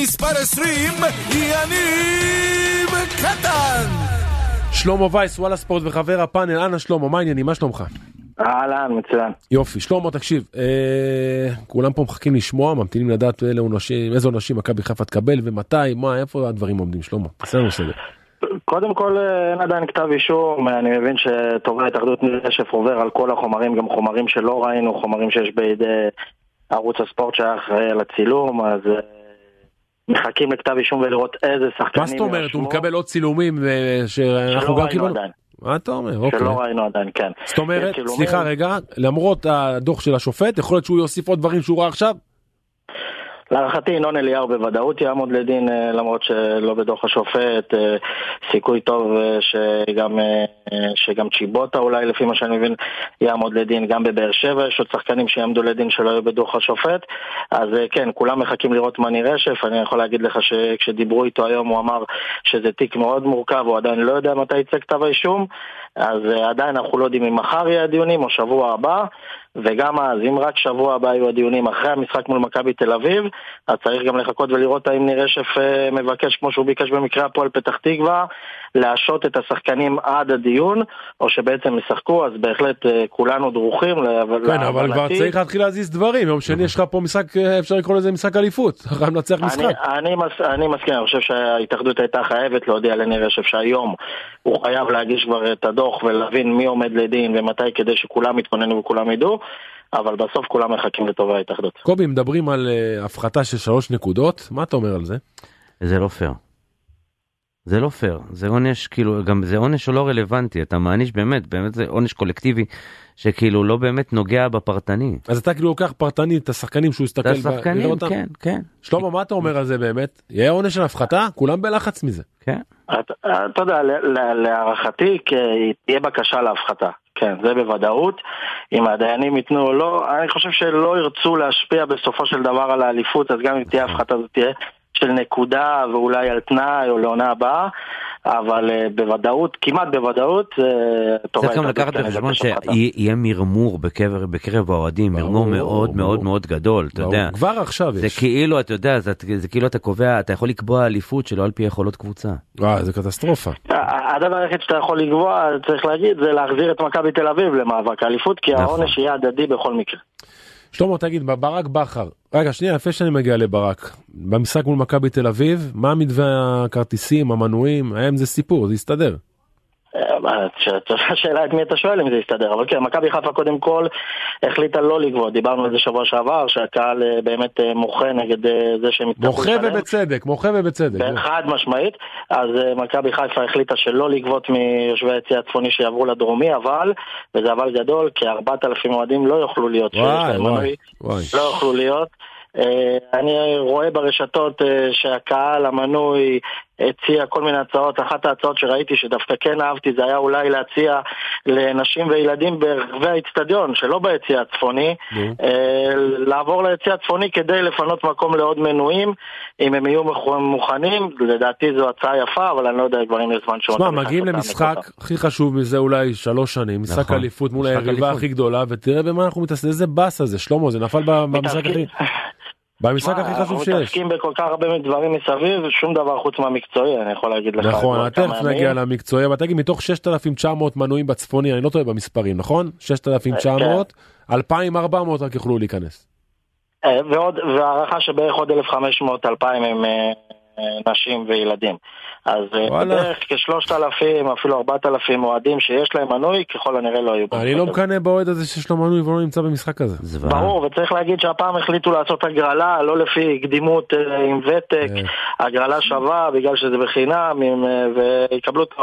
מספר 20, יניב קטן! שלמה וייס, וואלה ספורט וחבר הפאנל, אנא שלמה, מה העניינים? מה שלומך? אהלן, מצוין. יופי, שלמה תקשיב, אה, כולם פה מחכים לשמוע, ממתינים לדעת אילו עונשים, איזה עונשים מכבי חיפה תקבל ומתי, מה, איפה הדברים עומדים, שלמה? תעשה לנו סדר. קודם כל אה, אין עדיין כתב אישום, אני מבין שתובע התאחדות נשף עובר על כל החומרים, גם חומרים שלא ראינו, חומרים שיש בידי ערוץ הספורט שהיה אחראי על הצילום, אז אה, מחכים לכתב אישום ולראות איזה שחקנים מה זאת אומרת, הוא מקבל עוד צילומים אה, שאנחנו גם קיבלנו? עדיין. מה אתה אומר? אוקיי. שלא ראינו עדיין, כן. זאת אומרת. סליחה רגע, למרות הדוח של השופט, יכול להיות שהוא יוסיף עוד דברים שהוא ראה עכשיו? להערכתי ינון אליהו בוודאות יעמוד לדין אה, למרות שלא בדוח השופט, אה, סיכוי טוב אה, שגם, שגם צ'יבוטה אולי לפי מה שאני מבין יעמוד לדין, גם בבאר שבע. יש עוד שחקנים שיעמדו לדין שלא היו בדוח השופט, אז כן, כולם מחכים לראות מני רשף, אני יכול להגיד לך שכשדיברו איתו היום הוא אמר שזה תיק מאוד מורכב, הוא עדיין לא יודע מתי יצא כתב האישום, אז אה, עדיין אנחנו לא יודעים אם מחר יהיה הדיונים או שבוע הבא. וגם אז, אם רק שבוע הבא יהיו הדיונים אחרי המשחק מול מכבי תל אביב, אז צריך גם לחכות ולראות האם ניר רשף אה, מבקש, כמו שהוא ביקש במקרה הפועל פתח תקווה, להשעות את השחקנים עד הדיון, או שבעצם ישחקו, אז בהחלט אה, כולנו דרוכים. כן, אבל כבר צריך להתחיל להזיז דברים, יום שני יש לך פה משחק, אה, אפשר לקרוא לזה משחק אליפות, אחר לנצח משחק. אני, אני, מס, אני מסכים, אני חושב שההתאחדות הייתה חייבת להודיע לניר רשף שהיום הוא חייב להגיש כבר את הדוח ולהבין מי עומד לדין ומתי כדי שכולם יתכוננו וכולם ידעו. אבל בסוף כולם מחכים לטובה ההתאחדות. קובי, מדברים על uh, הפחתה של שלוש נקודות, מה אתה אומר על זה? זה לא פייר. זה לא פייר, זה עונש, כאילו, גם זה עונש לא רלוונטי, אתה מעניש באמת, באמת זה עונש קולקטיבי, שכאילו לא באמת נוגע בפרטני. אז אתה כאילו לוקח פרטני את השחקנים שהוא יסתכל, את השחקנים, אותם? כן, כן. שלמה, מה אתה אומר על זה באמת? יהיה עונש של הפחתה? כולם בלחץ מזה. כן. אתה, אתה יודע, להערכתי תהיה בקשה להפחתה. כן, זה בוודאות. אם הדיינים ייתנו או לא, אני חושב שלא ירצו להשפיע בסופו של דבר על האליפות, אז גם אם תהיה הפחתה זו תהיה של נקודה ואולי על תנאי או לעונה הבאה. אבל uh, בוודאות, כמעט בוודאות, uh, צריך גם לקחת בחשבון שיהיה מרמור בקרב, בקרב האוהדים, מרמור מאוד מאוד מאוד גדול, אתה יודע. כבר עכשיו זה יש. כאילו, אתה יודע, זה, זה כאילו אתה קובע, אתה יכול לקבוע אליפות שלא על פי יכולות קבוצה. וואי, זה קטסטרופה. הדבר היחיד שאתה יכול לקבוע, צריך להגיד, זה להחזיר את מכבי תל אביב למאבק האליפות, כי נכון. העונש יהיה הדדי בכל מקרה. שלמה, תגיד, ברק בכר, רגע, שנייה, לפני שאני מגיע לברק, במשחק מול מכבי תל אביב, מה מתווה הכרטיסים, המנויים, האם זה סיפור, זה יסתדר? השאלה את מי אתה שואל אם זה יסתדר, אבל כן, מכבי חיפה קודם כל החליטה לא לגבות, דיברנו על זה שבוע שעבר, שהקהל אה, באמת אה, מוחה נגד אה, זה שהם יצטרכו מוחה ובצדק, מוחה ובצדק. חד משמעית, אז מכבי חיפה החליטה שלא לגבות מיושבי היציא הצפוני שיעברו לדרומי, אבל, וזה אבל גדול, כ-4,000 אוהדים לא יוכלו להיות, וואי, וואי, וואי. לא יוכלו להיות. אני רואה ברשתות שהקהל המנוי הציע כל מיני הצעות, אחת ההצעות שראיתי שדווקא כן אהבתי זה היה אולי להציע לנשים וילדים ברחבי האיצטדיון, שלא ביציא הצפוני, לעבור ליציא הצפוני כדי לפנות מקום לעוד מנויים, אם הם יהיו מוכנים, לדעתי זו הצעה יפה, אבל אני לא יודע כבר אם יש זמן שעוד. שמע, מגיעים למשחק הכי חשוב מזה אולי שלוש שנים, משחק נכון. אליפות מול היריבה. הכי גדולה, ותראה במה אנחנו מתעסקים, איזה באסה זה, שלמה, זה נפל במשחק הכי... במשחק הכי חשוב אנחנו שיש. מתעסקים בכל כך הרבה דברים מסביב, שום דבר חוץ מהמקצועי, אני יכול להגיד לך. נכון, תכף. נגיע למקצועי, אבל תגיד, מתוך 6,900 מנויים בצפוני, אני לא טועה במספרים, נכון? 6,900, 2,400 רק יוכלו להיכנס. אה, ועוד, והערכה שבערך עוד 1,500-2,000 הם אה, נשים וילדים. אז אה, וואלה. בערך כשלושת אלפים, אפילו ארבעת אלפים אוהדים שיש להם מנוי, ככל הנראה לא יהיו. אני לא. מקנא באוהד הזה שיש לו מנוי ולא נמצא במשחק הזה. ברור, וצריך להגיד שהפעם החליטו לעשות הגרלה, לא לפי קדימות אה, עם ותק, אה. הגרלה שווה בגלל שזה בחינם, ויקבלו את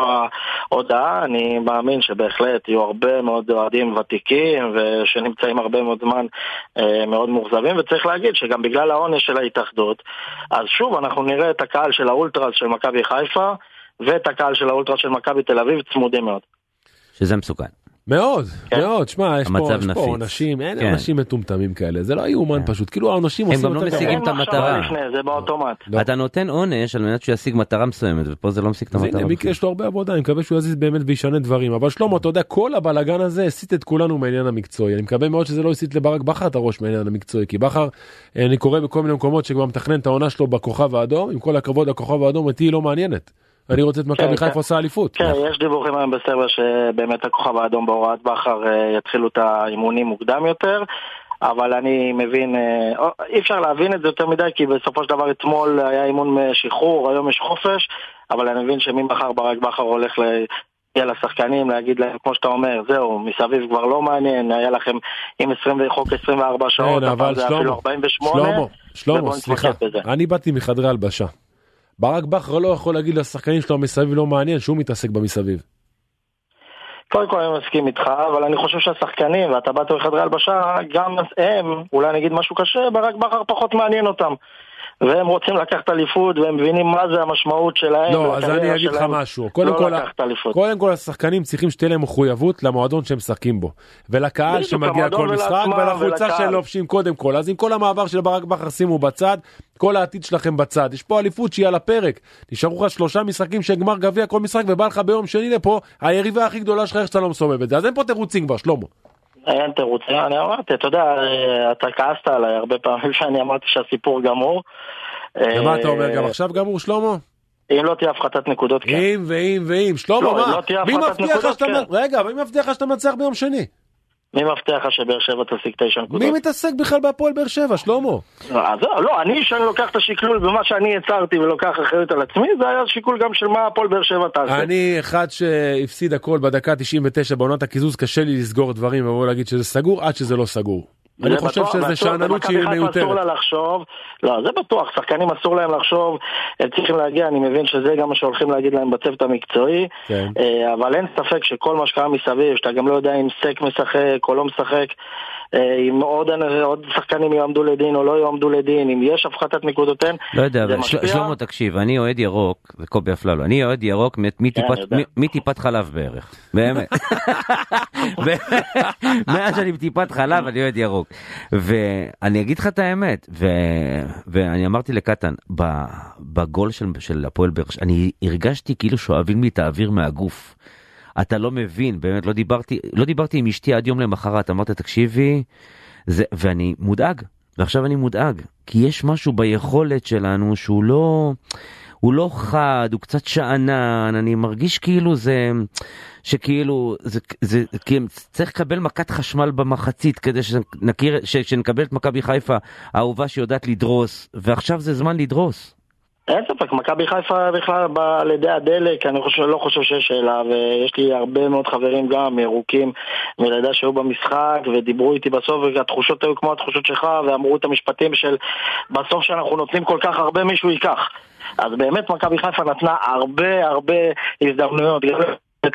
ההודעה. אני מאמין שבהחלט יהיו הרבה מאוד אוהדים ותיקים, ושנמצאים הרבה מאוד זמן מאוד מאוכזבים, וצריך להגיד שגם בגלל העונש של ההתאחדות, אז שוב אנחנו נראה את הקהל של האולטרס של מכבי חיפה, ואת הקהל של האולטרס של מכבי תל אביב צמודים מאוד. שזה מסוכן. מאוד, כן. מאוד, שמע, יש פה יש. עונשים, אין כן. אנשים מטומטמים כאלה, זה לא יאומן פשוט, כאילו האנשים הם עושים גם לא יותר משיגים גרוע. את אין מחשבה המטרה. לפני, זה באוטומט. לא. אתה נותן עונש על מנת שהוא ישיג מטרה מסוימת ופה זה לא משיג את המטרה. הנה מיקי יש לו הרבה עבודה, אני מקווה שהוא יזיז באמת וישנה דברים, אבל שלמה, אתה יודע, כל הבלאגן הזה הסיט את כולנו מהעניין המקצועי, אני מקווה מאוד שזה לא הסיט לברק בכר את הראש מהעניין המקצועי, כי בכר, אה, אני קורא בכל מיני מקומות שכבר מתכנן את העונה שלו בכוכב האדום, עם כל הכבוד הכוכב האדום אותי היא לא מעניינת. אני רוצה את מכבי כן, חיפה כן. עושה אליפות. כן, יש דיווחים היום בסרבר שבאמת הכוכב האדום בהוראת בכר אה, יתחילו את האימונים מוקדם יותר. אבל אני מבין, אה, אי אפשר להבין את זה יותר מדי כי בסופו של דבר אתמול היה אימון שחרור, היום יש חופש, אבל אני מבין שממחר ברק בכר הולך ל... להגיע לשחקנים, להגיד להם, כמו שאתה אומר, זהו, מסביב כבר לא מעניין, היה לכם עם 20 חוק 24 שעות, כן, אבל זה אפילו שלמה, 48. שלמה, שלמה, סליחה. אני באתי מחדרי הלבשה. ברק בכר לא יכול להגיד לשחקנים שלו מסביב לא מעניין שהוא מתעסק במסביב. קודם כל אני מסכים איתך, אבל אני חושב שהשחקנים, ואתה באת מחדרי הלבשה, גם הם, אולי נגיד משהו קשה, ברק בכר פחות מעניין אותם. והם רוצים לקחת אליפות, והם מבינים מה זה המשמעות שלהם. לא, אז אני אגיד לך משהו. קודם לא כל. קודם כל השחקנים צריכים שתהיה להם מחויבות למועדון שהם משחקים בו. ולקהל שמגיע כל משחק, ולחולצה. שהם לובשים קודם כל. אז עם כל המעבר של ברק בכר שימו בצד, כל העתיד שלכם בצד. יש פה אליפות שהיא על הפרק. נשארו לך שלושה משחקים של גמר גביע כל משחק, ובא לך ביום שני לפה היריבה הכי גדולה שלך איך שאתה לא מסובב את זה. אז אין פה תירוצים כבר, שלמה. אין תירוץ, אני אמרתי, אתה יודע, אתה כעסת עליי הרבה פעמים שאני אמרתי שהסיפור גמור. ומה אתה אומר אה, גם עכשיו גמור, שלמה? אם לא תהיה הפחתת נקודות, כן. אם ואם ואם. שלמה, לא, אם מה? לא תהיה מי הפחתת מבטיח לך נקודות. כן. רגע, מי מבטיח לך שאתה מנצח ביום שני? מי מבטיח לך שבאר שבע תשיג תשע נקודות? מי מתעסק בכלל בהפועל באר שבע, שלמה? לא, זהו, לא, אני שאני לוקח את השקלול במה שאני יצרתי ולוקח אחריות על עצמי, זה היה שיקול גם של מה הפועל באר שבע תעשה. אני אחד שהפסיד הכל בדקה 99 בעונת הקיזוז, קשה לי לסגור דברים ולבוא להגיד שזה סגור עד שזה לא סגור. אני חושב שזה שאננות שהיא חיפה אסור לה מיותרת. לחשוב, לא, זה בטוח, שחקנים אסור להם לחשוב, הם צריכים להגיע, אני מבין שזה גם מה שהולכים להגיד להם בצוות המקצועי, כן. אה, אבל אין ספק שכל מה שקרה מסביב, שאתה גם לא יודע אם סק משחק או לא משחק, אם עוד, עוד שחקנים יועמדו לדין או לא יועמדו לדין, אם יש הפחתת נקודות אין, לא יודע, אבל משפיע. שלמה תקשיב, אני אוהד ירוק, זה קובי אפללו, אני אוהד ירוק מטיפת- מטיפת חלב בערך, באמת. מאז שאני בטיפת חלב אני אוהד ירוק. ואני אגיד לך את האמת, ו- ואני אמרתי לקטן, בגול של- של הפועל באר שבע, אני הרגשתי כאילו שואבים לי את האוויר מהגוף. אתה לא מבין, באמת, לא דיברתי, לא דיברתי עם אשתי עד יום למחרת, אמרת תקשיבי, זה, ואני מודאג, ועכשיו אני מודאג, כי יש משהו ביכולת שלנו שהוא לא, הוא לא חד, הוא קצת שאנן, אני מרגיש כאילו זה, שכאילו, זה, זה, כי צריך לקבל מכת חשמל במחצית כדי שנכיר, שנקבל את מכבי חיפה האהובה שיודעת לדרוס, ועכשיו זה זמן לדרוס. אין ספק, מכבי חיפה בכלל באה על ידי הדלק, אני חושב, לא חושב שיש שאלה, ויש לי הרבה מאוד חברים גם ירוקים מלידה שהיו במשחק, ודיברו איתי בסוף, והתחושות היו כמו התחושות שלך, ואמרו את המשפטים של בסוף שאנחנו נותנים כל כך הרבה מישהו ייקח. אז באמת מכבי חיפה נתנה הרבה הרבה הזדמנויות,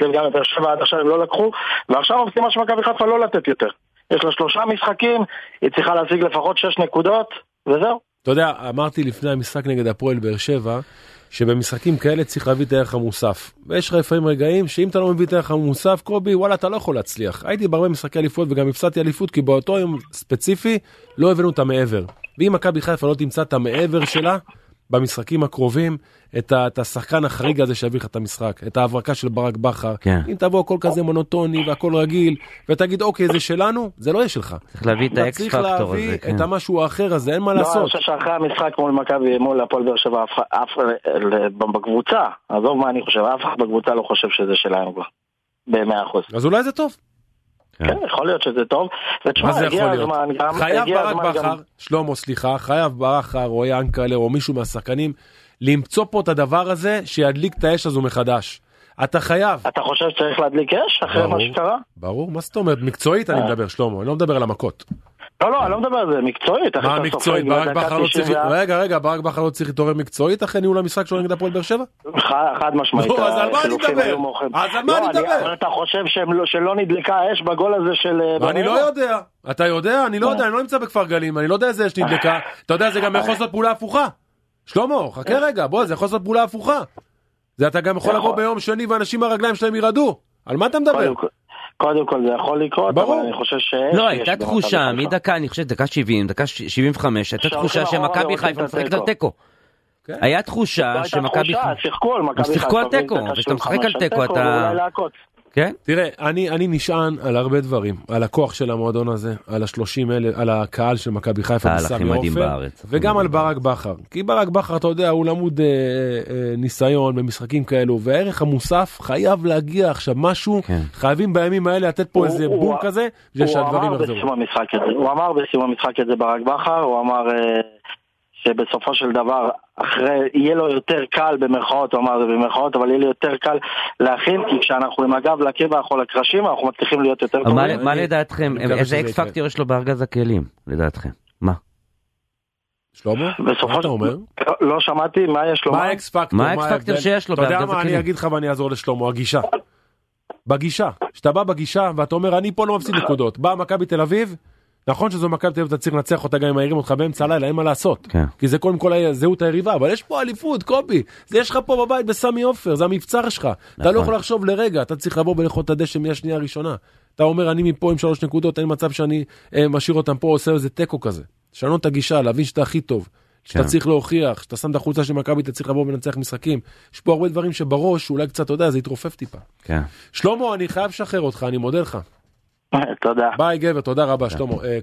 גם לבאר שבע עד עכשיו הם לא לקחו, ועכשיו המשימה של מכבי חיפה לא לתת יותר. יש לה שלושה משחקים, היא צריכה להשיג לפחות שש נקודות, וזהו. אתה יודע, אמרתי לפני המשחק נגד הפועל באר שבע, שבמשחקים כאלה צריך להביא את הערך המוסף. ויש לך לפעמים רגעים שאם אתה לא מביא את הערך המוסף, קובי, וואלה, אתה לא יכול להצליח. הייתי בהרבה משחקי אליפות וגם הפסדתי אליפות, כי באותו יום ספציפי לא הבאנו את המעבר. ואם מכבי חיפה לא תמצא את המעבר שלה, במשחקים הקרובים, את, ה, את השחקן החריג הזה שיביא לך את המשחק, את ההברקה של ברק בכר. כן. אם תבוא הכל כזה מונוטוני והכל רגיל, ותגיד אוקיי זה שלנו, זה לא יהיה שלך. צריך להביא את האקס צריך פקטור להביא הזה. כן. את המשהו האחר הזה, אין מה לא, אני לעשות. חושב שאחרי המשחק מול מכבי, מול הפועל באר שבע, אף- אף בקבוצה, עזוב מה אני חושב, אף אחד בקבוצה לא חושב שזה שלהם כבר. במאה אחוז. אז אולי זה טוב. כן. כן, יכול להיות שזה טוב. ותשמע, מה זה הגיע יכול להיות? הזמן גם, חייב ברק בכר. שלמה סליחה, חייב בכר או ינקלר או מישהו מהשחקנים למצוא פה את הדבר הזה שידליק את האש הזו מחדש. אתה חייב. אתה חושב שצריך להדליק אש אחרי ברור. מה שקרה? ברור, מה זאת אומרת? מקצועית אני אה. מדבר, שלמה, אני לא מדבר על המכות. לא, לא, אני לא מדבר על זה, מקצועית. מה מקצועית? ברק בכר לא צריך... 94, רגע, רגע, ברק בכר לא צריך להתעורר מקצועית אחרי ניהול המשחק שלו נגד הפועל באר שבע? חד משמעית. לא, אז על מה אני מדבר? אז על מה לא, אני מדבר? אבל אתה חושב לא- שלא נדלקה אש בגול הזה של... אה, אני לא? יודע. אתה יודע? אני לא יודע, אני לא נמצא בכפר גלים, אני לא יודע איזה אש נדלקה. אתה יודע, זה גם יכול לעשות פעולה הפוכה. שלמה, חכה רגע, בוא, זה יכול לעשות פעולה הפוכה. זה אתה גם יכול. לבוא ביום שני ואנשים מהרגליים שלהם ירעדו. על מה אתה מדבר? קודם כל- זה יכול לקרות, ברור. אבל אני חושב ש... לא, הייתה תחושה. מדקה, אני חושב דקה 70, דקה 75, הייתה שהולכים תחושה שמכבי חיפה את משחקת על. תיקו. כן. היה לא תחושה הייתה שמכבי תחושה, חיפה... שיחקו על מכבי חיפה. שיחקו על תיקו, וכשאתה משחק על 95 תיקו, אתה-. כן? תראה, אני, אני נשען על הרבה דברים, על הכוח של המועדון הזה, על השלושים אלף, על הקהל של מכבי חיפה קהל בסמי הכי מדהים עופר, בארץ. וגם על ברק בכר. כי ברק בכר, אתה יודע, הוא למוד אה, אה, ניסיון במשחקים כאלו, והערך המוסף חייב להגיע עכשיו משהו, כן. חייבים בימים האלה לתת פה הוא- איזה הוא- בום כזה, כדי הוא שהדברים אמר יחזרו. הוא אמר בסיום המשחק את זה ברק בכר, הוא אמר אה, שבסופו של דבר אחרי, יהיה לו יותר קל במרכאות, הוא אמר זה במרכאות, אבל יהיה לי יותר קל להכין, כי כשאנחנו עם הגב לקיר ואנחנו לקרשים, אנחנו מצליחים להיות יותר טובים. מה לדעתכם, איזה X. factor יש לו בארגז הכלים, לדעתכם? מה? שלמה, בסופו מה אתה של- אומר? לא שמעתי, מה יש לו? מה ה X factor? מה ה X factor? שיש לו אתה יודע בארגז מה, אני הכלים? אגיד לך ואני אעזור לשלמה, הגישה. בגישה, כשאתה בא בגישה ואתה אומר אני פה לא מפסיד נקודות, באה מכבי תל אביב, נכון שזו מכבי תל אביב אתה צריך לנצח אותה גם אם מעירים אותך באמצע הלילה, אין מה לעשות. כן. כי זה קודם כל זהות היריבה, אבל יש פה אליפות, קובי, זה יש לך פה בבית בסמי עופר, זה המבצר שלך. אתה לא נכון. יכול לחשוב לרגע, אתה צריך לבוא ולאכול את הדשא מהשנייה הראשונה. אתה אומר אני מפה עם שלוש נקודות, אין מצב שאני אה, משאיר אותם פה, עושה איזה תיקו כזה. לשנות את הגישה, להבין שאתה הכי טוב. שאתה כן. צריך להוכיח, שאתה שם את החולצה של מכבי, אתה צריך לבוא ולנצח משחקים. יש פה הרבה דברים שבראש, אולי קצת, אתה יודע, זה יתרופף טיפה. כן. שלמה, אני חייב לשחרר אותך, אני מודה לך. תודה. ביי גבר, תודה רבה, שלמה. אה,